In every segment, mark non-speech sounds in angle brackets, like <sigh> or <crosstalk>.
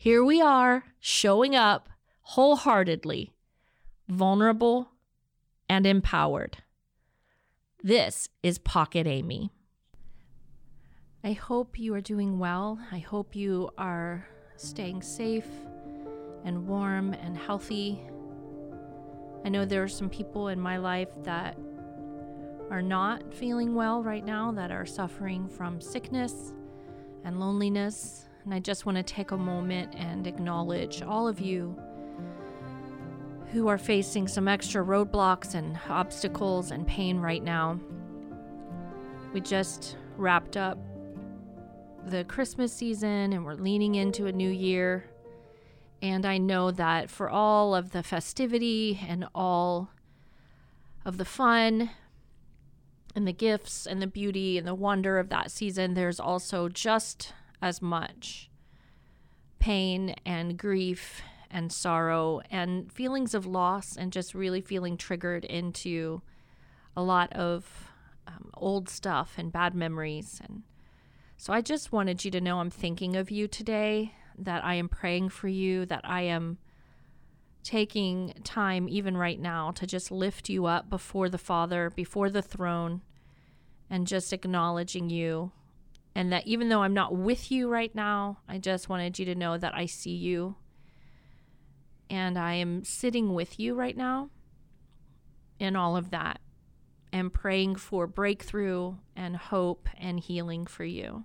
Here we are showing up wholeheartedly, vulnerable, and empowered. This is Pocket Amy. I hope you are doing well. I hope you are staying safe and warm and healthy. I know there are some people in my life that are not feeling well right now, that are suffering from sickness and loneliness. And I just want to take a moment and acknowledge all of you who are facing some extra roadblocks and obstacles and pain right now. We just wrapped up the Christmas season and we're leaning into a new year. And I know that for all of the festivity and all of the fun and the gifts and the beauty and the wonder of that season, there's also just as much pain and grief and sorrow and feelings of loss and just really feeling triggered into a lot of um, old stuff and bad memories and so I just wanted you to know I'm thinking of you today, that I am praying for you, that I am taking time, even right now, to just lift you up before the Father, before the throne, and just acknowledging you. And that even though I'm not with you right now, I just wanted you to know that I see you. And I am sitting with you right now in all of that and praying for breakthrough and hope and healing for you.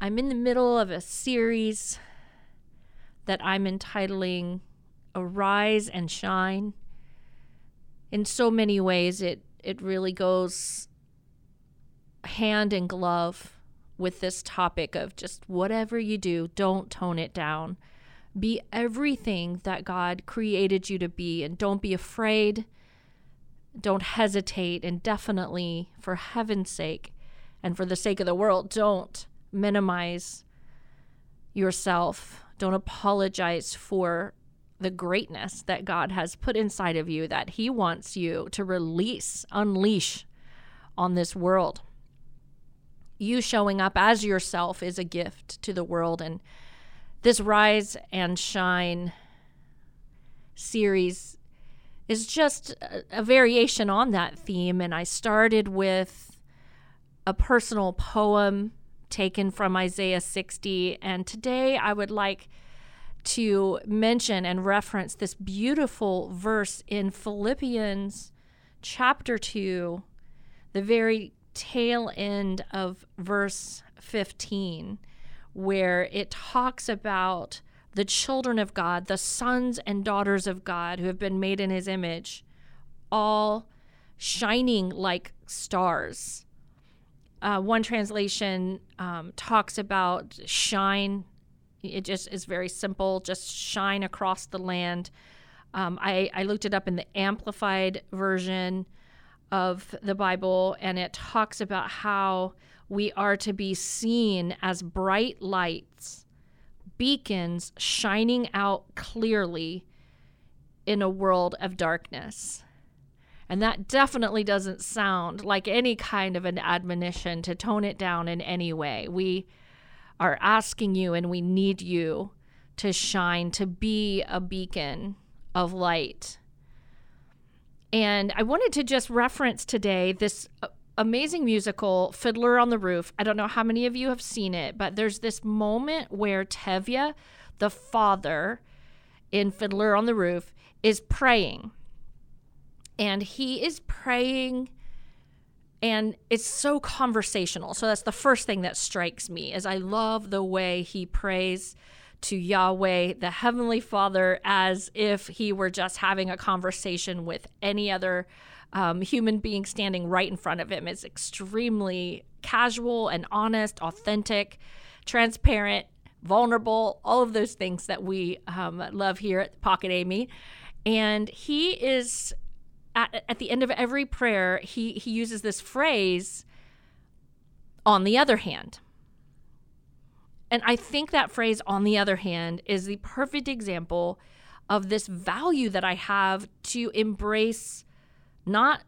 I'm in the middle of a series that I'm entitling Arise and Shine. In so many ways, it, it really goes hand in glove with this topic of just whatever you do, don't tone it down. Be everything that God created you to be, and don't be afraid. Don't hesitate, and definitely, for heaven's sake and for the sake of the world, don't minimize yourself. Don't apologize for the greatness that God has put inside of you that He wants you to release, unleash on this world. You showing up as yourself is a gift to the world. And this Rise and Shine series is just a, variation on that theme. And I started with a personal poem taken from Isaiah 60. And today I would like to mention and reference this beautiful verse in Philippians chapter 2, the very tail end of verse 15, where it talks about the children of God, the sons and daughters of God who have been made in his image, all shining like stars uh, one translation um, talks about shine. It just is very simple, just shine across the land. Um, I, I looked it up in the amplified version of the Bible, and it talks about how we are to be seen as bright lights, beacons shining out clearly in a world of darkness. And that definitely doesn't sound like any kind of an admonition to tone it down in any way. We are asking you and we need you to shine, to be a beacon of light. And I wanted to just reference today this uh, amazing musical, Fiddler on the Roof. I don't know how many of you have seen it, but there's this moment where Tevye, the father in Fiddler on the Roof, is praying and he is praying and it's so conversational. So that's the first thing that strikes me is i love the way he prays to yahweh the heavenly father as if he were just having a conversation with any other um, human being standing right in front of him. It's extremely casual and honest authentic transparent vulnerable all of those things that we um, love here at pocket amy. And he is at, at the end of every prayer, he, he uses this phrase, on the other hand. And I think that phrase, on the other hand, is the perfect example of this value that I have to embrace not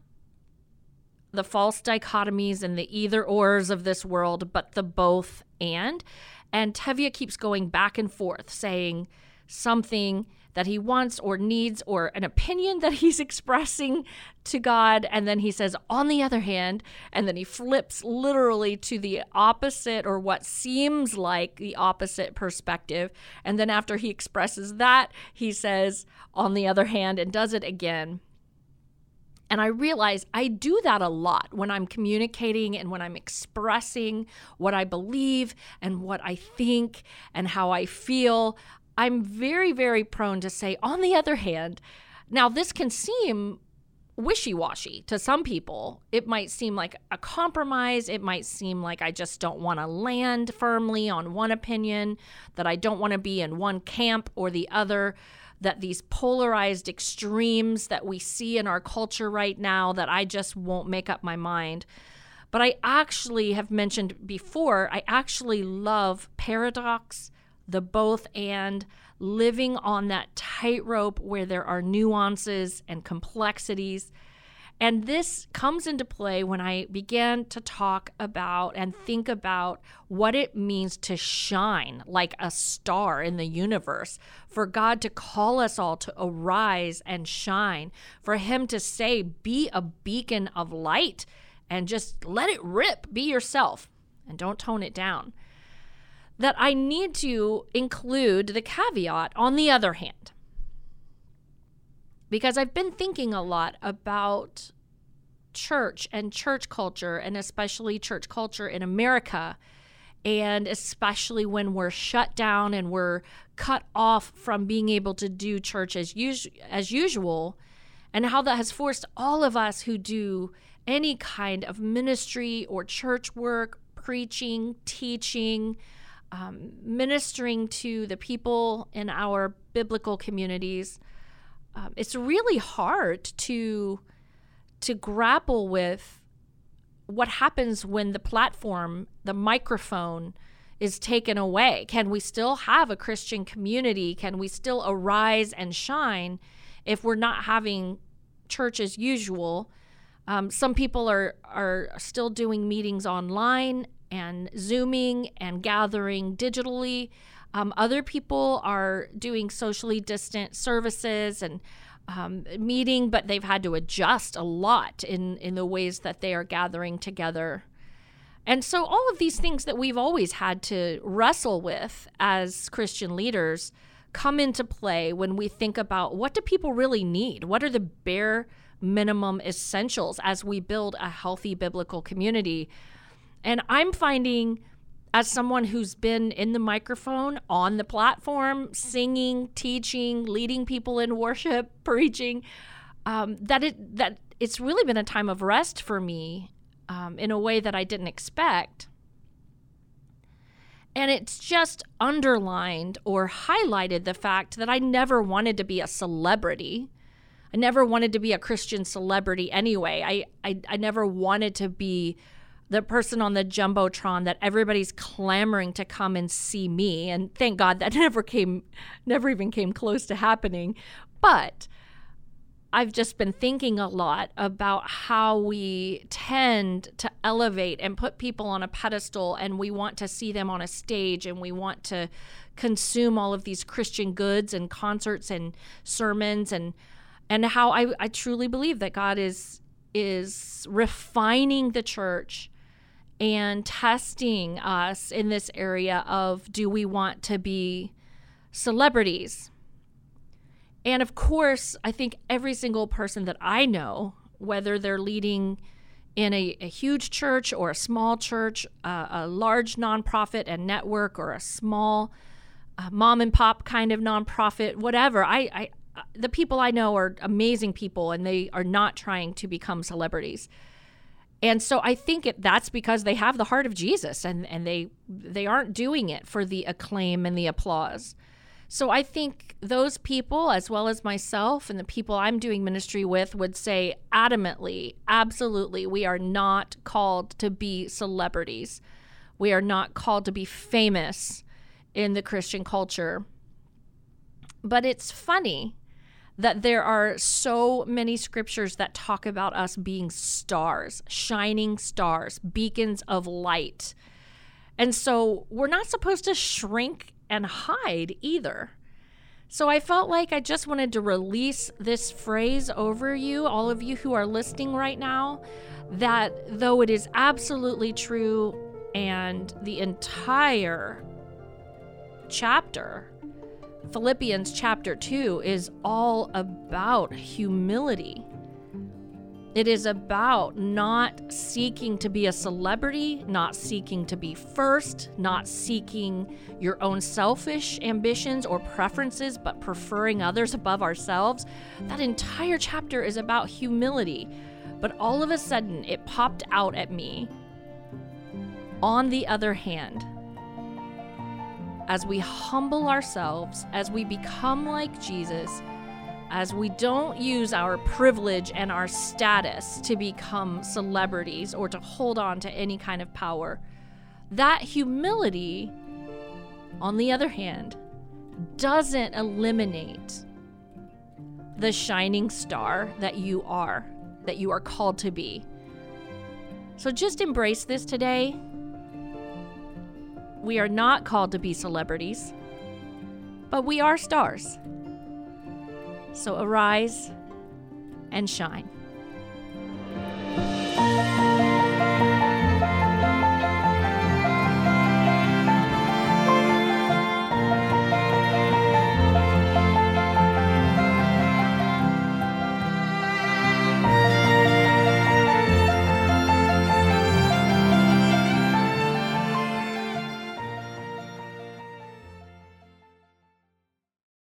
the false dichotomies and the either ors of this world, but the both and. And Tevye keeps going back and forth saying something that he wants or needs or an opinion that he's expressing to God. And then he says, on the other hand, and then he flips literally to the opposite or what seems like the opposite perspective. And then after he expresses that, he says, on the other hand, and does it again. And I realize I do that a lot when I'm communicating and when I'm expressing what I believe and what I think and how I feel. I'm very, very prone to say, on the other hand, now this can seem wishy washy to some people. It might seem like a compromise. It might seem like I just don't want to land firmly on one opinion, that I don't want to be in one camp or the other, that these polarized extremes that we see in our culture right now, that I just won't make up my mind. But I actually have mentioned before, I actually love paradox the both and living on that tightrope where there are nuances and complexities. And this comes into play when I began to talk about and think about what it means to shine like a star in the universe, for God to call us all to arise and shine, for Him to say, be a beacon of light and just let it rip, be yourself, and don't tone it down that I need to include the caveat on the other hand. Because I've been thinking a lot about church and church culture, and especially church culture in America, and especially when we're shut down and we're cut off from being able to do church as, us- as usual, and how that has forced all of us who do any kind of ministry or church work, preaching, teaching, um, ministering to the people in our biblical communities, um, it's really hard to to grapple with what happens when the platform, the microphone, is taken away. Can we still have a Christian community? Can we still arise and shine if we're not having church as usual? Um, some people are are still doing meetings online and Zooming and gathering digitally. Um, other people are doing socially distant services and um, meeting, but they've had to adjust a lot in, in the ways that they are gathering together. And so, all of these things that we've always had to wrestle with as Christian leaders come into play when we think about what do people really need? What are the bare minimum essentials as we build a healthy biblical community? And I'm finding, as someone who's been in the microphone, on the platform, singing, teaching, leading people in worship, <laughs> preaching, um, that it that it's really been a time of rest for me um, in a way that I didn't expect. And it's just underlined or highlighted the fact that I never wanted to be a celebrity. I never wanted to be a Christian celebrity anyway. I, I, I never wanted to be the person on the jumbotron that everybody's clamoring to come and see me. And thank god that <laughs> never came never even came close to happening. But I've just been thinking a lot about how we tend to elevate and put people on a pedestal and we want to see them on a stage and we want to consume all of these Christian goods and concerts and sermons and and how I, I truly believe that God is is refining the church and testing us in this area of do we want to be celebrities? And of course, I think every single person that I know, whether they're leading in a, a huge church or a small church, uh, a large nonprofit and network, or a small uh, mom and pop kind of nonprofit, whatever, I, I the people I know are amazing people and they are not trying to become celebrities. And so I think it, that's because they have the heart of Jesus and, and they they aren't doing it for the acclaim and the applause. So I think those people, as well as myself and the people I'm doing ministry with, would say adamantly, absolutely, we are not called to be celebrities. We are not called to be famous in the Christian culture. But it's funny that there are so many scriptures that talk about us being stars, shining stars, beacons of light. And so we're not supposed to shrink and hide either. So I felt like I just wanted to release this phrase over you, all of you who are listening right now, that though it is absolutely true and the entire chapter Philippians chapter 2 is all about humility. It is about not seeking to be a celebrity, not seeking to be first, not seeking your own selfish ambitions or preferences, but preferring others above ourselves. That entire chapter is about humility. But all of a sudden, it popped out at me. On the other hand, as we humble ourselves, as we become like Jesus, as we don't use our privilege and our status to become celebrities or to hold on to any kind of power, that humility, on the other hand, doesn't eliminate the shining star that you are, that you are called to be. So just embrace this today we are not called to be celebrities, but we are stars. So arise and shine.